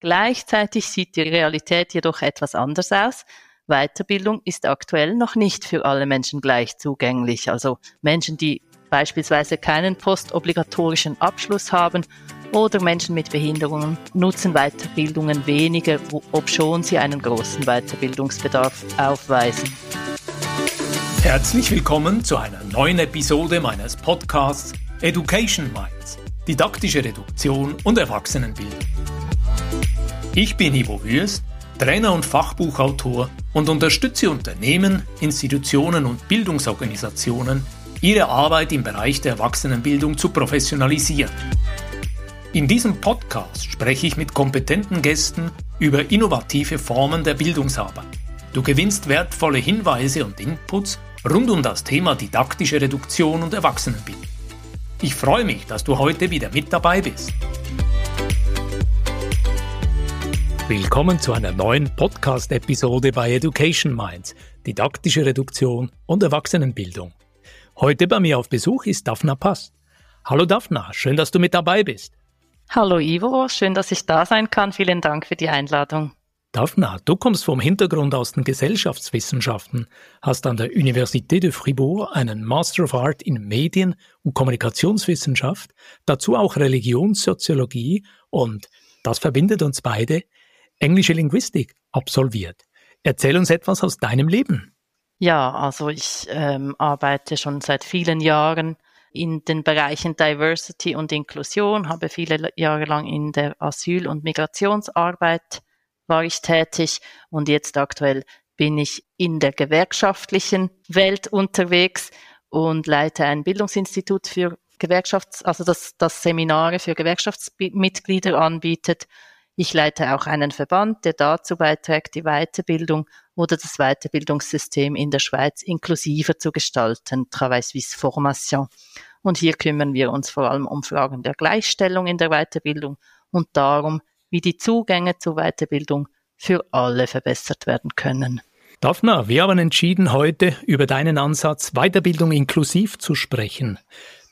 Gleichzeitig sieht die Realität jedoch etwas anders aus. Weiterbildung ist aktuell noch nicht für alle Menschen gleich zugänglich. Also Menschen, die beispielsweise keinen postobligatorischen Abschluss haben oder Menschen mit Behinderungen nutzen Weiterbildungen weniger, obschon sie einen großen Weiterbildungsbedarf aufweisen. Herzlich willkommen zu einer neuen Episode meines Podcasts Education Minds, didaktische Reduktion und Erwachsenenbildung. Ich bin Ivo Würst, Trainer und Fachbuchautor und unterstütze Unternehmen, Institutionen und Bildungsorganisationen, ihre Arbeit im Bereich der Erwachsenenbildung zu professionalisieren. In diesem Podcast spreche ich mit kompetenten Gästen über innovative Formen der Bildungsarbeit. Du gewinnst wertvolle Hinweise und Inputs rund um das Thema didaktische Reduktion und Erwachsenenbildung. Ich freue mich, dass du heute wieder mit dabei bist. Willkommen zu einer neuen Podcast-Episode bei Education Minds, didaktische Reduktion und Erwachsenenbildung. Heute bei mir auf Besuch ist Daphna Past. Hallo Daphna, schön, dass du mit dabei bist. Hallo Ivo, schön, dass ich da sein kann. Vielen Dank für die Einladung. Daphna, du kommst vom Hintergrund aus den Gesellschaftswissenschaften, hast an der Université de Fribourg einen Master of Art in Medien- und Kommunikationswissenschaft, dazu auch Religionssoziologie und, das verbindet uns beide, englische Linguistik absolviert. Erzähl uns etwas aus deinem Leben. Ja, also ich ähm, arbeite schon seit vielen Jahren in den Bereichen Diversity und Inklusion, habe viele Jahre lang in der Asyl- und Migrationsarbeit war ich tätig und jetzt aktuell bin ich in der gewerkschaftlichen Welt unterwegs und leite ein Bildungsinstitut für Gewerkschafts-, also das, das Seminare für Gewerkschaftsmitglieder anbietet ich leite auch einen Verband, der dazu beiträgt, die Weiterbildung oder das Weiterbildungssystem in der Schweiz inklusiver zu gestalten, Travail Suisse Formation. Und hier kümmern wir uns vor allem um Fragen der Gleichstellung in der Weiterbildung und darum, wie die Zugänge zur Weiterbildung für alle verbessert werden können. Daphna, wir haben entschieden, heute über deinen Ansatz Weiterbildung inklusiv zu sprechen.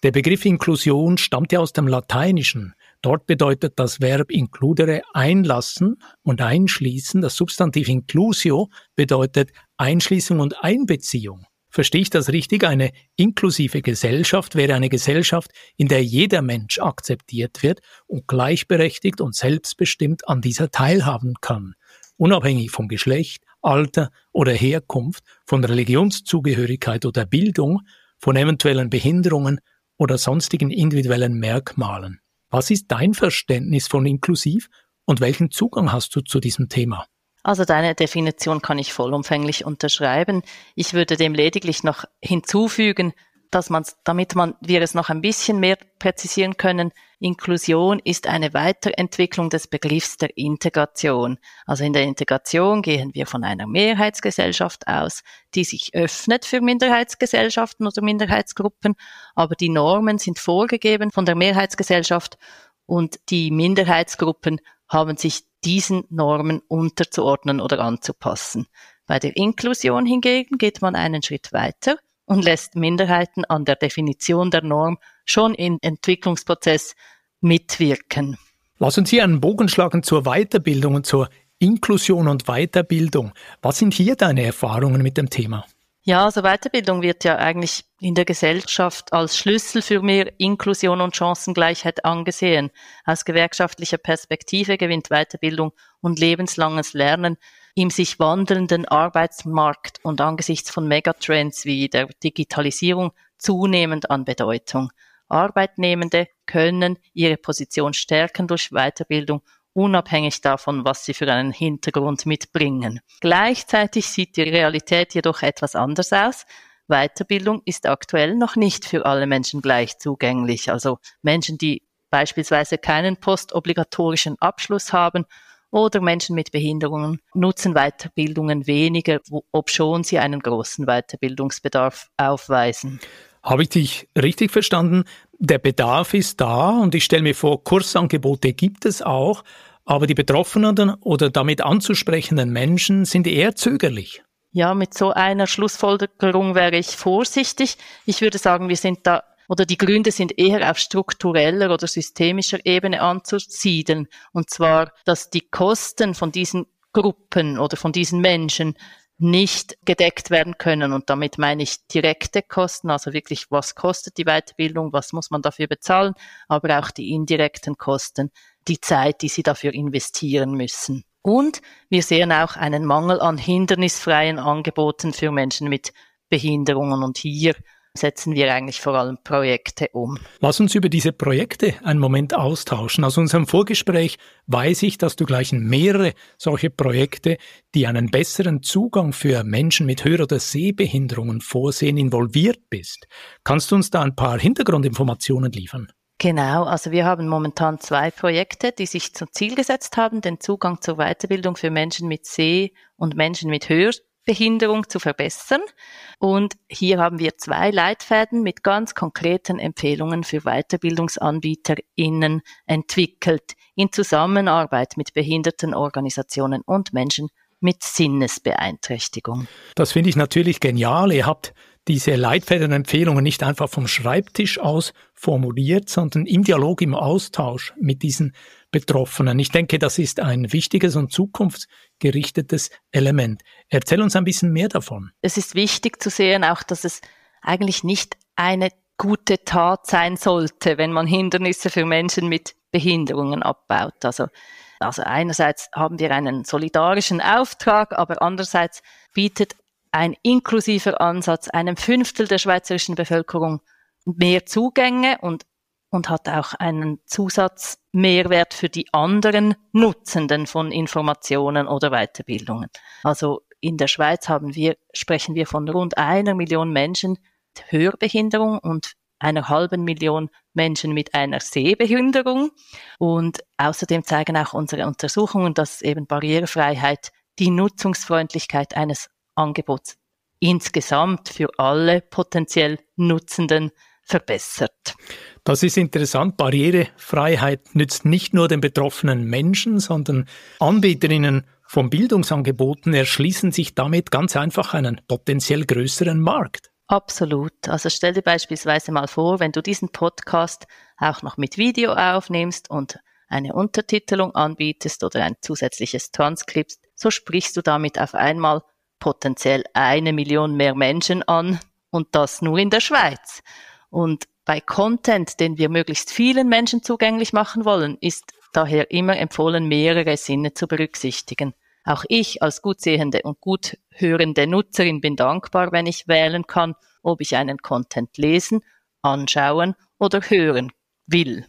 Der Begriff Inklusion stammt ja aus dem Lateinischen. Dort bedeutet das Verb includere einlassen und einschließen. Das Substantiv inclusio bedeutet Einschließung und Einbeziehung. Verstehe ich das richtig? Eine inklusive Gesellschaft wäre eine Gesellschaft, in der jeder Mensch akzeptiert wird und gleichberechtigt und selbstbestimmt an dieser teilhaben kann, unabhängig vom Geschlecht, Alter oder Herkunft, von Religionszugehörigkeit oder Bildung, von eventuellen Behinderungen oder sonstigen individuellen Merkmalen. Was ist dein Verständnis von inklusiv und welchen Zugang hast du zu diesem Thema? Also deine Definition kann ich vollumfänglich unterschreiben. Ich würde dem lediglich noch hinzufügen, dass man, damit man, wir es noch ein bisschen mehr präzisieren können, Inklusion ist eine Weiterentwicklung des Begriffs der Integration. Also in der Integration gehen wir von einer Mehrheitsgesellschaft aus, die sich öffnet für Minderheitsgesellschaften oder Minderheitsgruppen, aber die Normen sind vorgegeben von der Mehrheitsgesellschaft und die Minderheitsgruppen haben sich diesen Normen unterzuordnen oder anzupassen. Bei der Inklusion hingegen geht man einen Schritt weiter und lässt Minderheiten an der Definition der Norm schon im Entwicklungsprozess mitwirken. Lass uns hier einen Bogen schlagen zur Weiterbildung und zur Inklusion und Weiterbildung. Was sind hier deine Erfahrungen mit dem Thema? Ja, also Weiterbildung wird ja eigentlich in der Gesellschaft als Schlüssel für mehr Inklusion und Chancengleichheit angesehen. Aus gewerkschaftlicher Perspektive gewinnt Weiterbildung und lebenslanges Lernen im sich wandelnden Arbeitsmarkt und angesichts von Megatrends wie der Digitalisierung zunehmend an Bedeutung. Arbeitnehmende können ihre Position stärken durch Weiterbildung unabhängig davon, was sie für einen Hintergrund mitbringen. Gleichzeitig sieht die Realität jedoch etwas anders aus. Weiterbildung ist aktuell noch nicht für alle Menschen gleich zugänglich. Also Menschen, die beispielsweise keinen postobligatorischen Abschluss haben oder Menschen mit Behinderungen nutzen Weiterbildungen weniger, obschon sie einen großen Weiterbildungsbedarf aufweisen. Habe ich dich richtig verstanden? Der Bedarf ist da und ich stelle mir vor, Kursangebote gibt es auch, aber die Betroffenen oder damit anzusprechenden Menschen sind eher zögerlich. Ja, mit so einer Schlussfolgerung wäre ich vorsichtig. Ich würde sagen, wir sind da oder die Gründe sind eher auf struktureller oder systemischer Ebene anzusiedeln. Und zwar, dass die Kosten von diesen Gruppen oder von diesen Menschen nicht gedeckt werden können. Und damit meine ich direkte Kosten, also wirklich, was kostet die Weiterbildung, was muss man dafür bezahlen, aber auch die indirekten Kosten, die Zeit, die sie dafür investieren müssen. Und wir sehen auch einen Mangel an hindernisfreien Angeboten für Menschen mit Behinderungen. Und hier setzen wir eigentlich vor allem Projekte um. Lass uns über diese Projekte einen Moment austauschen. Aus unserem Vorgespräch weiß ich, dass du gleich in mehrere solche Projekte, die einen besseren Zugang für Menschen mit Hör- oder Sehbehinderungen vorsehen, involviert bist. Kannst du uns da ein paar Hintergrundinformationen liefern? Genau, also wir haben momentan zwei Projekte, die sich zum Ziel gesetzt haben, den Zugang zur Weiterbildung für Menschen mit Seh- und Menschen mit Hör- Behinderung zu verbessern. Und hier haben wir zwei Leitfäden mit ganz konkreten Empfehlungen für WeiterbildungsanbieterInnen entwickelt, in Zusammenarbeit mit Behindertenorganisationen und Menschen mit Sinnesbeeinträchtigung. Das finde ich natürlich genial. Ihr habt diese Leitfädenempfehlungen nicht einfach vom Schreibtisch aus formuliert, sondern im Dialog, im Austausch mit diesen Betroffenen. Ich denke, das ist ein wichtiges und zukunftsgerichtetes Element. Erzähl uns ein bisschen mehr davon. Es ist wichtig zu sehen auch, dass es eigentlich nicht eine gute Tat sein sollte, wenn man Hindernisse für Menschen mit Behinderungen abbaut. Also, also einerseits haben wir einen solidarischen Auftrag, aber andererseits bietet ein inklusiver Ansatz einem Fünftel der schweizerischen Bevölkerung mehr Zugänge und, und hat auch einen Zusatzmehrwert für die anderen Nutzenden von Informationen oder Weiterbildungen. Also in der Schweiz haben wir, sprechen wir von rund einer Million Menschen mit Hörbehinderung und einer halben Million Menschen mit einer Sehbehinderung. Und außerdem zeigen auch unsere Untersuchungen, dass eben Barrierefreiheit die Nutzungsfreundlichkeit eines Angebots insgesamt für alle potenziell Nutzenden verbessert. Das ist interessant. Barrierefreiheit nützt nicht nur den betroffenen Menschen, sondern Anbieterinnen von Bildungsangeboten erschließen sich damit ganz einfach einen potenziell größeren Markt. Absolut. Also stell dir beispielsweise mal vor, wenn du diesen Podcast auch noch mit Video aufnimmst und eine Untertitelung anbietest oder ein zusätzliches Transkript, so sprichst du damit auf einmal potenziell eine Million mehr Menschen an und das nur in der Schweiz. Und bei Content, den wir möglichst vielen Menschen zugänglich machen wollen, ist daher immer empfohlen, mehrere Sinne zu berücksichtigen. Auch ich als gutsehende und gut hörende Nutzerin bin dankbar, wenn ich wählen kann, ob ich einen Content lesen, anschauen oder hören will.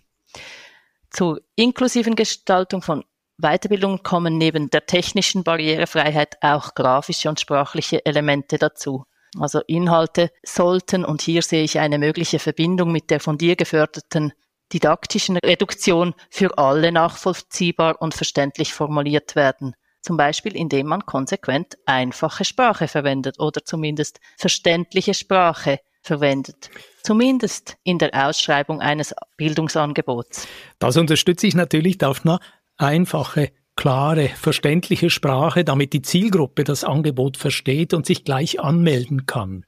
Zur inklusiven Gestaltung von Weiterbildung kommen neben der technischen Barrierefreiheit auch grafische und sprachliche Elemente dazu. Also Inhalte sollten, und hier sehe ich eine mögliche Verbindung mit der von dir geförderten didaktischen Reduktion für alle nachvollziehbar und verständlich formuliert werden. Zum Beispiel, indem man konsequent einfache Sprache verwendet oder zumindest verständliche Sprache verwendet. Zumindest in der Ausschreibung eines Bildungsangebots. Das unterstütze ich natürlich, Daphna einfache, klare, verständliche Sprache, damit die Zielgruppe das Angebot versteht und sich gleich anmelden kann.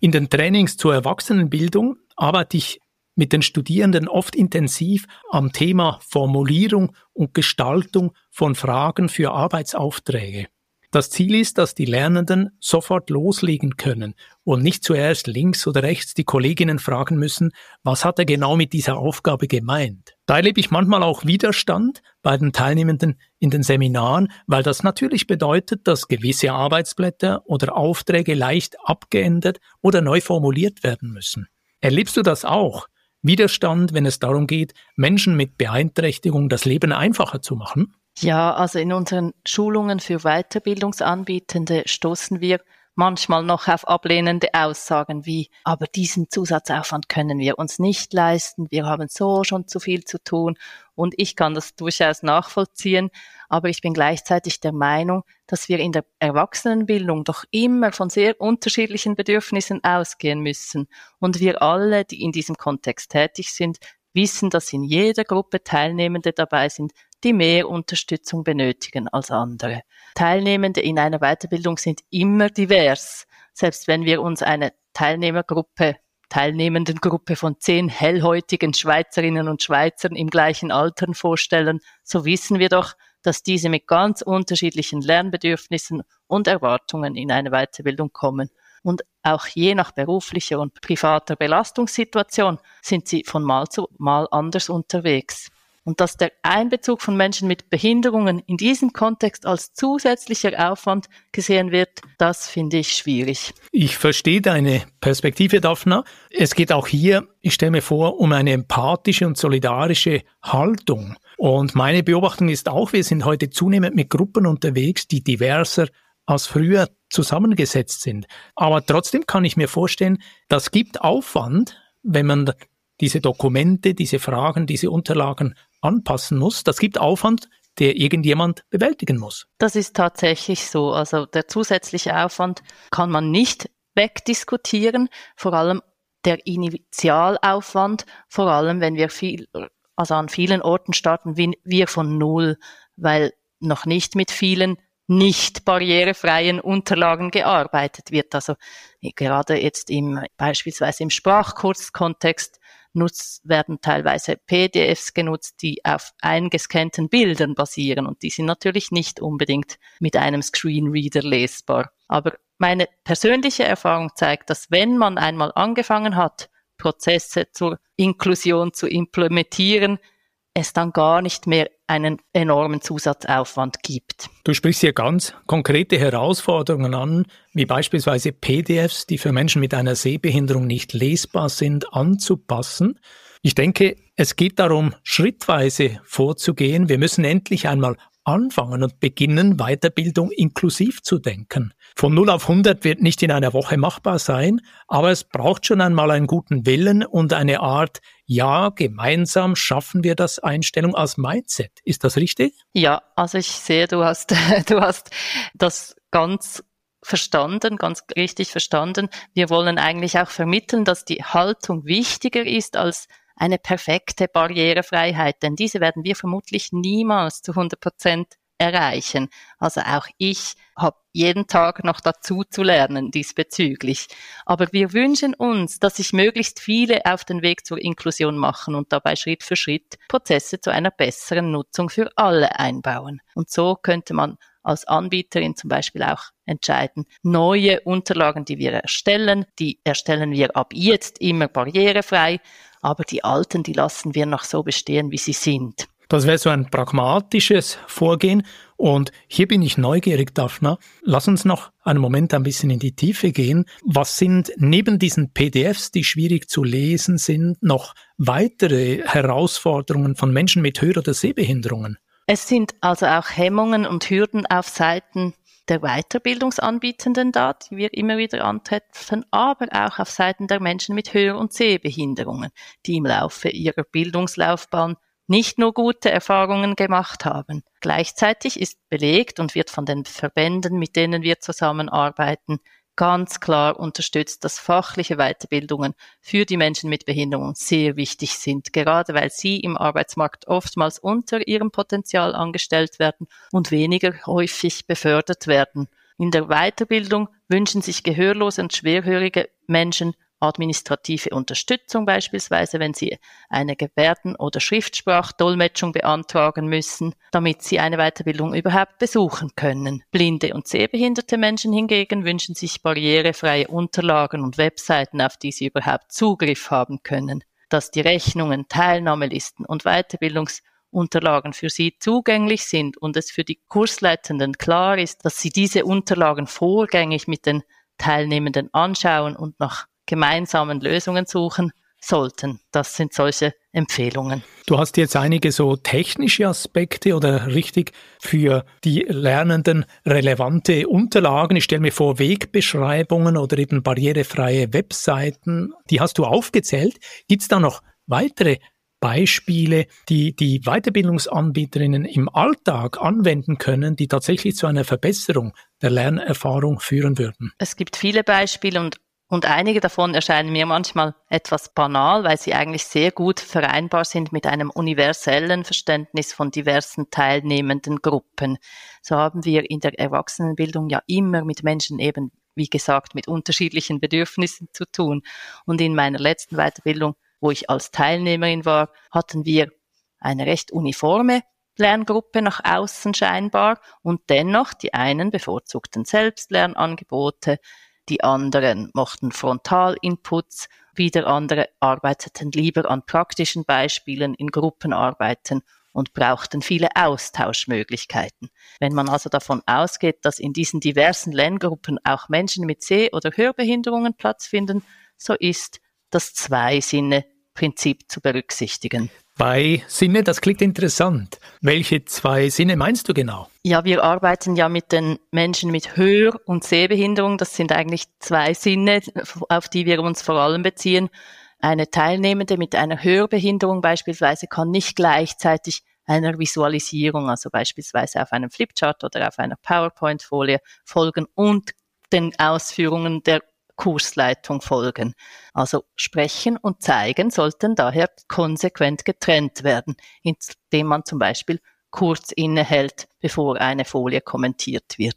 In den Trainings zur Erwachsenenbildung arbeite ich mit den Studierenden oft intensiv am Thema Formulierung und Gestaltung von Fragen für Arbeitsaufträge. Das Ziel ist, dass die Lernenden sofort loslegen können und nicht zuerst links oder rechts die Kolleginnen fragen müssen, was hat er genau mit dieser Aufgabe gemeint. Da erlebe ich manchmal auch Widerstand bei den Teilnehmenden in den Seminaren, weil das natürlich bedeutet, dass gewisse Arbeitsblätter oder Aufträge leicht abgeändert oder neu formuliert werden müssen. Erlebst du das auch? Widerstand, wenn es darum geht, Menschen mit Beeinträchtigung das Leben einfacher zu machen? Ja, also in unseren Schulungen für Weiterbildungsanbietende stoßen wir manchmal noch auf ablehnende Aussagen wie, aber diesen Zusatzaufwand können wir uns nicht leisten, wir haben so schon zu viel zu tun. Und ich kann das durchaus nachvollziehen, aber ich bin gleichzeitig der Meinung, dass wir in der Erwachsenenbildung doch immer von sehr unterschiedlichen Bedürfnissen ausgehen müssen. Und wir alle, die in diesem Kontext tätig sind, wissen, dass in jeder Gruppe Teilnehmende dabei sind, die mehr Unterstützung benötigen als andere. Teilnehmende in einer Weiterbildung sind immer divers. Selbst wenn wir uns eine Teilnehmergruppe teilnehmenden Gruppe von zehn hellhäutigen Schweizerinnen und Schweizern im gleichen Alter vorstellen, so wissen wir doch, dass diese mit ganz unterschiedlichen Lernbedürfnissen und Erwartungen in eine Weiterbildung kommen. Und auch je nach beruflicher und privater Belastungssituation sind sie von Mal zu Mal anders unterwegs. Und dass der Einbezug von Menschen mit Behinderungen in diesem Kontext als zusätzlicher Aufwand gesehen wird, das finde ich schwierig. Ich verstehe deine Perspektive, Daphna. Es geht auch hier, ich stelle mir vor, um eine empathische und solidarische Haltung. Und meine Beobachtung ist auch, wir sind heute zunehmend mit Gruppen unterwegs, die diverser als früher zusammengesetzt sind. Aber trotzdem kann ich mir vorstellen, das gibt Aufwand, wenn man diese Dokumente, diese Fragen, diese Unterlagen anpassen muss. Das gibt Aufwand, der irgendjemand bewältigen muss. Das ist tatsächlich so. Also der zusätzliche Aufwand kann man nicht wegdiskutieren, vor allem der Initialaufwand, vor allem wenn wir viel, also an vielen Orten starten wir von Null, weil noch nicht mit vielen nicht barrierefreien Unterlagen gearbeitet wird. Also gerade jetzt im, beispielsweise im Sprachkurskontext nutzt, werden teilweise PDFs genutzt, die auf eingescannten Bildern basieren und die sind natürlich nicht unbedingt mit einem Screenreader lesbar. Aber meine persönliche Erfahrung zeigt, dass wenn man einmal angefangen hat, Prozesse zur Inklusion zu implementieren, es dann gar nicht mehr einen enormen Zusatzaufwand gibt. Du sprichst hier ganz konkrete Herausforderungen an, wie beispielsweise PDFs, die für Menschen mit einer Sehbehinderung nicht lesbar sind, anzupassen. Ich denke, es geht darum, schrittweise vorzugehen. Wir müssen endlich einmal anfangen und beginnen, Weiterbildung inklusiv zu denken. Von 0 auf 100 wird nicht in einer Woche machbar sein, aber es braucht schon einmal einen guten Willen und eine Art, ja, gemeinsam schaffen wir das Einstellung als Mindset. Ist das richtig? Ja, also ich sehe, du hast, du hast das ganz verstanden, ganz richtig verstanden. Wir wollen eigentlich auch vermitteln, dass die Haltung wichtiger ist als eine perfekte Barrierefreiheit, denn diese werden wir vermutlich niemals zu 100 Prozent erreichen. Also auch ich habe jeden Tag noch dazu zu lernen diesbezüglich. Aber wir wünschen uns, dass sich möglichst viele auf den Weg zur Inklusion machen und dabei Schritt für Schritt Prozesse zu einer besseren Nutzung für alle einbauen. Und so könnte man als Anbieterin zum Beispiel auch entscheiden, neue Unterlagen, die wir erstellen, die erstellen wir ab jetzt immer barrierefrei aber die alten, die lassen wir noch so bestehen, wie sie sind. Das wäre so ein pragmatisches Vorgehen. Und hier bin ich neugierig, Daphna. Lass uns noch einen Moment ein bisschen in die Tiefe gehen. Was sind neben diesen PDFs, die schwierig zu lesen sind, noch weitere Herausforderungen von Menschen mit Hör- oder Sehbehinderungen? Es sind also auch Hemmungen und Hürden auf Seiten der Weiterbildungsanbietenden da, die wir immer wieder antreffen, aber auch auf Seiten der Menschen mit Hör- und Sehbehinderungen, die im Laufe ihrer Bildungslaufbahn nicht nur gute Erfahrungen gemacht haben. Gleichzeitig ist belegt und wird von den Verbänden, mit denen wir zusammenarbeiten, ganz klar unterstützt, dass fachliche Weiterbildungen für die Menschen mit Behinderung sehr wichtig sind, gerade weil sie im Arbeitsmarkt oftmals unter ihrem Potenzial angestellt werden und weniger häufig befördert werden. In der Weiterbildung wünschen sich gehörlose und schwerhörige Menschen administrative Unterstützung beispielsweise, wenn Sie eine Gebärden- oder Schriftsprachdolmetschung beantragen müssen, damit Sie eine Weiterbildung überhaupt besuchen können. Blinde und sehbehinderte Menschen hingegen wünschen sich barrierefreie Unterlagen und Webseiten, auf die sie überhaupt Zugriff haben können, dass die Rechnungen, Teilnahmelisten und Weiterbildungsunterlagen für sie zugänglich sind und es für die Kursleitenden klar ist, dass sie diese Unterlagen vorgängig mit den Teilnehmenden anschauen und nach gemeinsamen Lösungen suchen sollten. Das sind solche Empfehlungen. Du hast jetzt einige so technische Aspekte oder richtig für die Lernenden relevante Unterlagen. Ich stelle mir vor, Wegbeschreibungen oder eben barrierefreie Webseiten. Die hast du aufgezählt. Gibt es da noch weitere Beispiele, die die Weiterbildungsanbieterinnen im Alltag anwenden können, die tatsächlich zu einer Verbesserung der Lernerfahrung führen würden? Es gibt viele Beispiele und und einige davon erscheinen mir manchmal etwas banal, weil sie eigentlich sehr gut vereinbar sind mit einem universellen Verständnis von diversen teilnehmenden Gruppen. So haben wir in der Erwachsenenbildung ja immer mit Menschen eben wie gesagt, mit unterschiedlichen Bedürfnissen zu tun. Und in meiner letzten Weiterbildung, wo ich als Teilnehmerin war, hatten wir eine recht uniforme Lerngruppe nach außen scheinbar und dennoch die einen bevorzugten Selbstlernangebote, die anderen mochten Frontalinputs, wieder andere arbeiteten lieber an praktischen Beispielen in Gruppenarbeiten und brauchten viele Austauschmöglichkeiten. Wenn man also davon ausgeht, dass in diesen diversen Lerngruppen auch Menschen mit Seh- oder Hörbehinderungen Platz finden, so ist das Zwei-Sinne-Prinzip zu berücksichtigen. Zwei Sinne, das klingt interessant. Welche zwei Sinne meinst du genau? Ja, wir arbeiten ja mit den Menschen mit Hör- und Sehbehinderung. Das sind eigentlich zwei Sinne, auf die wir uns vor allem beziehen. Eine Teilnehmende mit einer Hörbehinderung beispielsweise kann nicht gleichzeitig einer Visualisierung, also beispielsweise auf einem Flipchart oder auf einer PowerPoint-Folie folgen und den Ausführungen der Kursleitung folgen. Also sprechen und zeigen sollten daher konsequent getrennt werden, indem man zum Beispiel kurz innehält, bevor eine Folie kommentiert wird.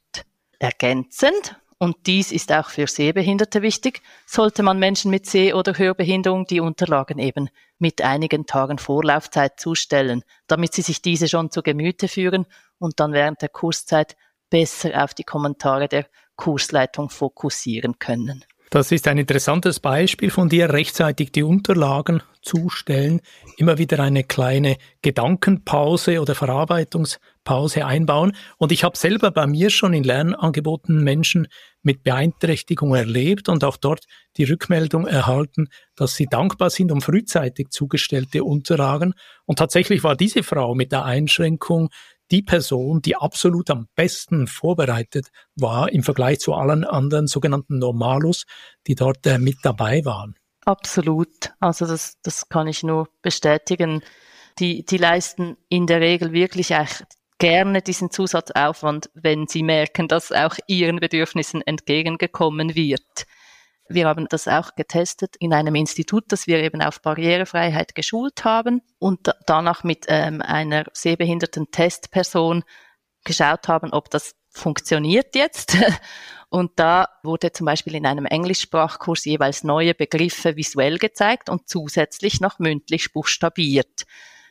Ergänzend, und dies ist auch für Sehbehinderte wichtig, sollte man Menschen mit Seh- oder Hörbehinderung die Unterlagen eben mit einigen Tagen Vorlaufzeit zustellen, damit sie sich diese schon zu Gemüte führen und dann während der Kurszeit besser auf die Kommentare der Kursleitung fokussieren können. Das ist ein interessantes Beispiel von dir, rechtzeitig die Unterlagen zustellen, immer wieder eine kleine Gedankenpause oder Verarbeitungspause einbauen. Und ich habe selber bei mir schon in Lernangeboten Menschen mit Beeinträchtigung erlebt und auch dort die Rückmeldung erhalten, dass sie dankbar sind um frühzeitig zugestellte Unterlagen. Und tatsächlich war diese Frau mit der Einschränkung die Person, die absolut am besten vorbereitet war im Vergleich zu allen anderen sogenannten Normalos, die dort äh, mit dabei waren. Absolut. Also das, das kann ich nur bestätigen. Die, die leisten in der Regel wirklich echt gerne diesen Zusatzaufwand, wenn sie merken, dass auch ihren Bedürfnissen entgegengekommen wird. Wir haben das auch getestet in einem Institut, das wir eben auf Barrierefreiheit geschult haben und danach mit ähm, einer sehbehinderten Testperson geschaut haben, ob das funktioniert jetzt. Und da wurde zum Beispiel in einem Englischsprachkurs jeweils neue Begriffe visuell gezeigt und zusätzlich noch mündlich buchstabiert,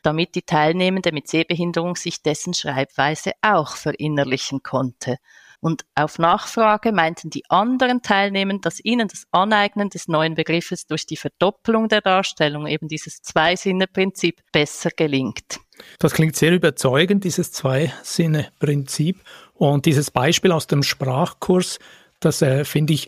damit die Teilnehmende mit Sehbehinderung sich dessen Schreibweise auch verinnerlichen konnte. Und auf Nachfrage meinten die anderen Teilnehmer, dass ihnen das Aneignen des neuen Begriffes durch die Verdoppelung der Darstellung, eben dieses Zwei-Sinne-Prinzip, besser gelingt. Das klingt sehr überzeugend, dieses Zwei-Sinne-Prinzip. Und dieses Beispiel aus dem Sprachkurs, das äh, finde ich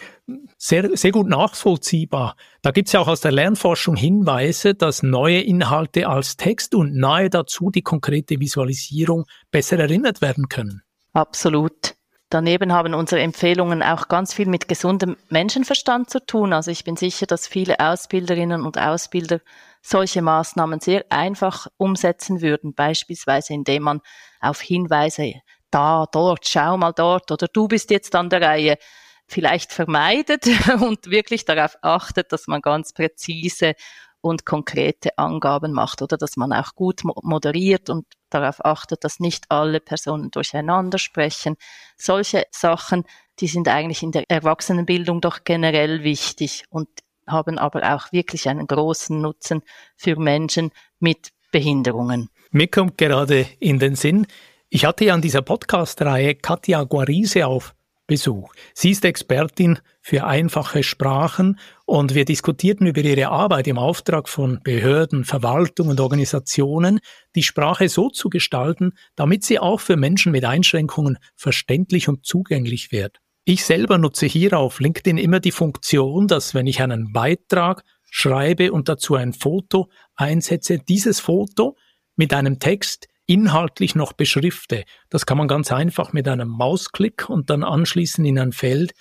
sehr, sehr gut nachvollziehbar. Da gibt es ja auch aus der Lernforschung Hinweise, dass neue Inhalte als Text und nahe dazu die konkrete Visualisierung besser erinnert werden können. Absolut. Daneben haben unsere Empfehlungen auch ganz viel mit gesundem Menschenverstand zu tun. Also ich bin sicher, dass viele Ausbilderinnen und Ausbilder solche Maßnahmen sehr einfach umsetzen würden, beispielsweise indem man auf Hinweise da, dort, schau mal dort oder du bist jetzt an der Reihe vielleicht vermeidet und wirklich darauf achtet, dass man ganz präzise und konkrete Angaben macht oder dass man auch gut moderiert und darauf achtet, dass nicht alle Personen durcheinander sprechen. Solche Sachen, die sind eigentlich in der Erwachsenenbildung doch generell wichtig und haben aber auch wirklich einen großen Nutzen für Menschen mit Behinderungen. Mir kommt gerade in den Sinn, ich hatte ja an dieser Podcast-Reihe Katja Guarise auf Besuch. Sie ist Expertin für einfache Sprachen und wir diskutierten über ihre Arbeit im Auftrag von Behörden, Verwaltungen und Organisationen, die Sprache so zu gestalten, damit sie auch für Menschen mit Einschränkungen verständlich und zugänglich wird. Ich selber nutze hier auf LinkedIn immer die Funktion, dass wenn ich einen Beitrag schreibe und dazu ein Foto einsetze, dieses Foto mit einem Text inhaltlich noch beschrifte. Das kann man ganz einfach mit einem Mausklick und dann anschließend in ein Feld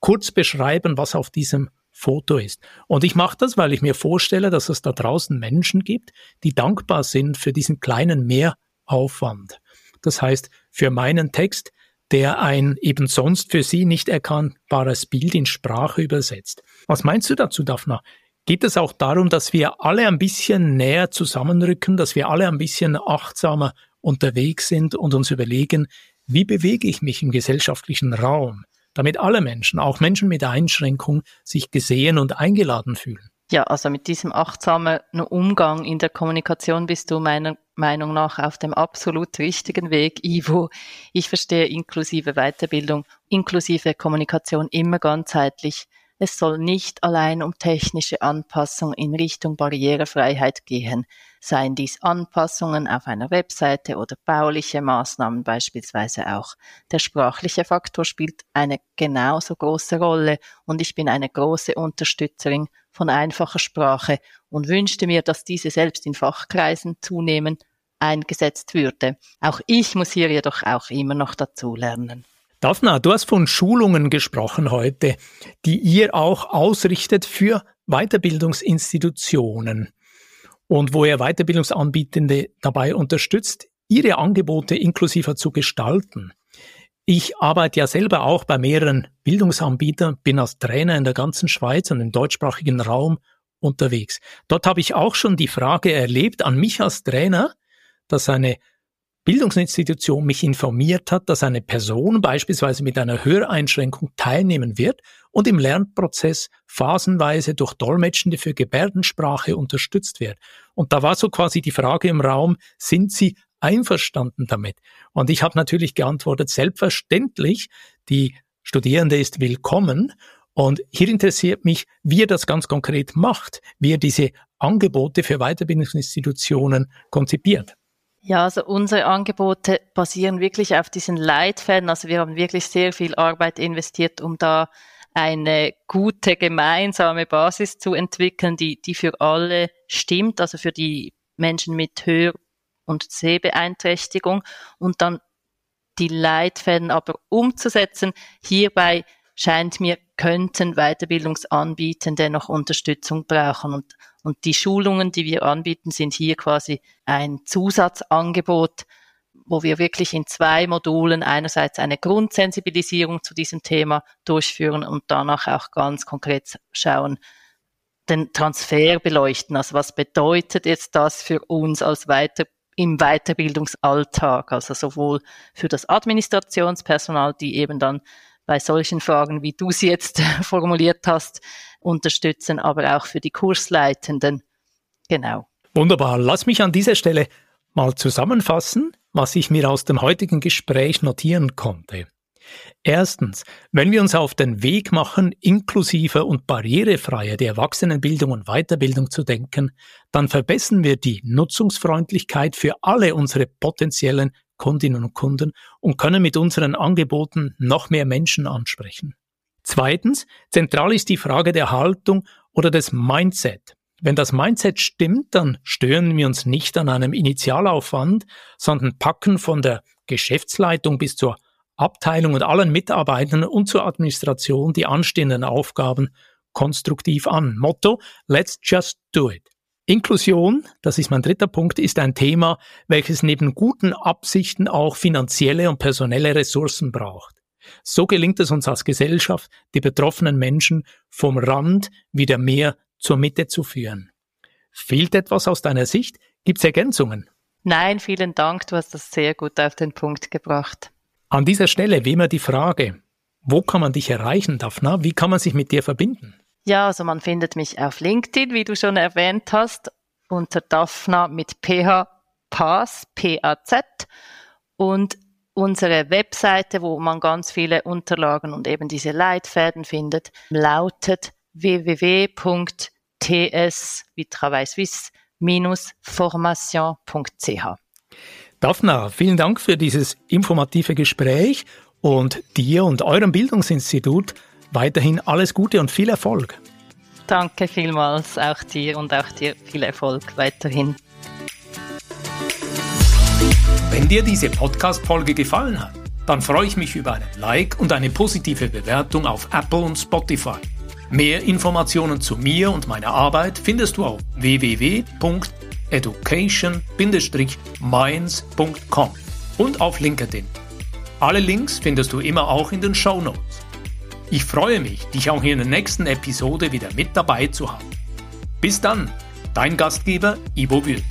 kurz beschreiben, was auf diesem Foto ist. Und ich mache das, weil ich mir vorstelle, dass es da draußen Menschen gibt, die dankbar sind für diesen kleinen Mehraufwand. Das heißt, für meinen Text, der ein eben sonst für sie nicht erkannbares Bild in Sprache übersetzt. Was meinst du dazu, Daphna? Geht es auch darum, dass wir alle ein bisschen näher zusammenrücken, dass wir alle ein bisschen achtsamer unterwegs sind und uns überlegen, wie bewege ich mich im gesellschaftlichen Raum? damit alle Menschen, auch Menschen mit Einschränkung, sich gesehen und eingeladen fühlen? Ja, also mit diesem achtsamen Umgang in der Kommunikation bist du meiner Meinung nach auf dem absolut richtigen Weg, Ivo. Ich verstehe inklusive Weiterbildung, inklusive Kommunikation immer ganzheitlich. Es soll nicht allein um technische Anpassung in Richtung Barrierefreiheit gehen, seien dies Anpassungen auf einer Webseite oder bauliche Maßnahmen beispielsweise auch. Der sprachliche Faktor spielt eine genauso große Rolle und ich bin eine große Unterstützerin von einfacher Sprache und wünschte mir, dass diese selbst in Fachkreisen zunehmend eingesetzt würde. Auch ich muss hier jedoch auch immer noch dazulernen. Daphna, du hast von Schulungen gesprochen heute, die ihr auch ausrichtet für Weiterbildungsinstitutionen und wo ihr Weiterbildungsanbietende dabei unterstützt, ihre Angebote inklusiver zu gestalten. Ich arbeite ja selber auch bei mehreren Bildungsanbietern, bin als Trainer in der ganzen Schweiz und im deutschsprachigen Raum unterwegs. Dort habe ich auch schon die Frage erlebt an mich als Trainer, dass eine Bildungsinstitution mich informiert hat, dass eine Person beispielsweise mit einer Höreinschränkung teilnehmen wird und im Lernprozess phasenweise durch Dolmetschende für Gebärdensprache unterstützt wird. Und da war so quasi die Frage im Raum, sind Sie einverstanden damit? Und ich habe natürlich geantwortet, selbstverständlich, die Studierende ist willkommen. Und hier interessiert mich, wie er das ganz konkret macht, wie er diese Angebote für Weiterbildungsinstitutionen konzipiert. Ja, also unsere Angebote basieren wirklich auf diesen Leitfäden. Also wir haben wirklich sehr viel Arbeit investiert, um da eine gute gemeinsame Basis zu entwickeln, die, die für alle stimmt, also für die Menschen mit Hör- und Sehbeeinträchtigung und dann die Leitfäden aber umzusetzen. Hierbei scheint mir, könnten Weiterbildungsanbietende noch Unterstützung brauchen. Und, und die Schulungen, die wir anbieten, sind hier quasi ein Zusatzangebot, wo wir wirklich in zwei Modulen einerseits eine Grundsensibilisierung zu diesem Thema durchführen und danach auch ganz konkret schauen, den Transfer beleuchten. Also was bedeutet jetzt das für uns als Weiter im Weiterbildungsalltag, also sowohl für das Administrationspersonal, die eben dann bei solchen Fragen, wie du sie jetzt formuliert hast, unterstützen, aber auch für die Kursleitenden. Genau. Wunderbar. Lass mich an dieser Stelle mal zusammenfassen, was ich mir aus dem heutigen Gespräch notieren konnte. Erstens, wenn wir uns auf den Weg machen, inklusiver und barrierefreier die Erwachsenenbildung und Weiterbildung zu denken, dann verbessern wir die Nutzungsfreundlichkeit für alle unsere potenziellen Kundinnen und Kunden und können mit unseren Angeboten noch mehr Menschen ansprechen. Zweitens, zentral ist die Frage der Haltung oder des Mindset. Wenn das Mindset stimmt, dann stören wir uns nicht an einem Initialaufwand, sondern packen von der Geschäftsleitung bis zur Abteilung und allen Mitarbeitern und zur Administration die anstehenden Aufgaben konstruktiv an. Motto, let's just do it. Inklusion, das ist mein dritter Punkt, ist ein Thema, welches neben guten Absichten auch finanzielle und personelle Ressourcen braucht. So gelingt es uns als Gesellschaft, die betroffenen Menschen vom Rand wieder mehr zur Mitte zu führen. Fehlt etwas aus deiner Sicht? Gibt es Ergänzungen? Nein, vielen Dank, du hast das sehr gut auf den Punkt gebracht. An dieser Stelle wie immer die Frage, wo kann man dich erreichen, Daphna? Wie kann man sich mit dir verbinden? Ja, also man findet mich auf LinkedIn, wie du schon erwähnt hast, unter Daphna mit PH Pass, P-A-Z und unsere Webseite, wo man ganz viele Unterlagen und eben diese Leitfäden findet, lautet www.ts wie formation.ch. Daphna, vielen Dank für dieses informative Gespräch und dir und eurem Bildungsinstitut weiterhin alles Gute und viel Erfolg. Danke vielmals auch dir und auch dir viel Erfolg weiterhin. Wenn dir diese Podcast-Folge gefallen hat, dann freue ich mich über einen Like und eine positive Bewertung auf Apple und Spotify. Mehr Informationen zu mir und meiner Arbeit findest du auf www.education-minds.com und auf LinkedIn. Alle Links findest du immer auch in den Show Notes. Ich freue mich, dich auch in der nächsten Episode wieder mit dabei zu haben. Bis dann, dein Gastgeber Ivo Wild.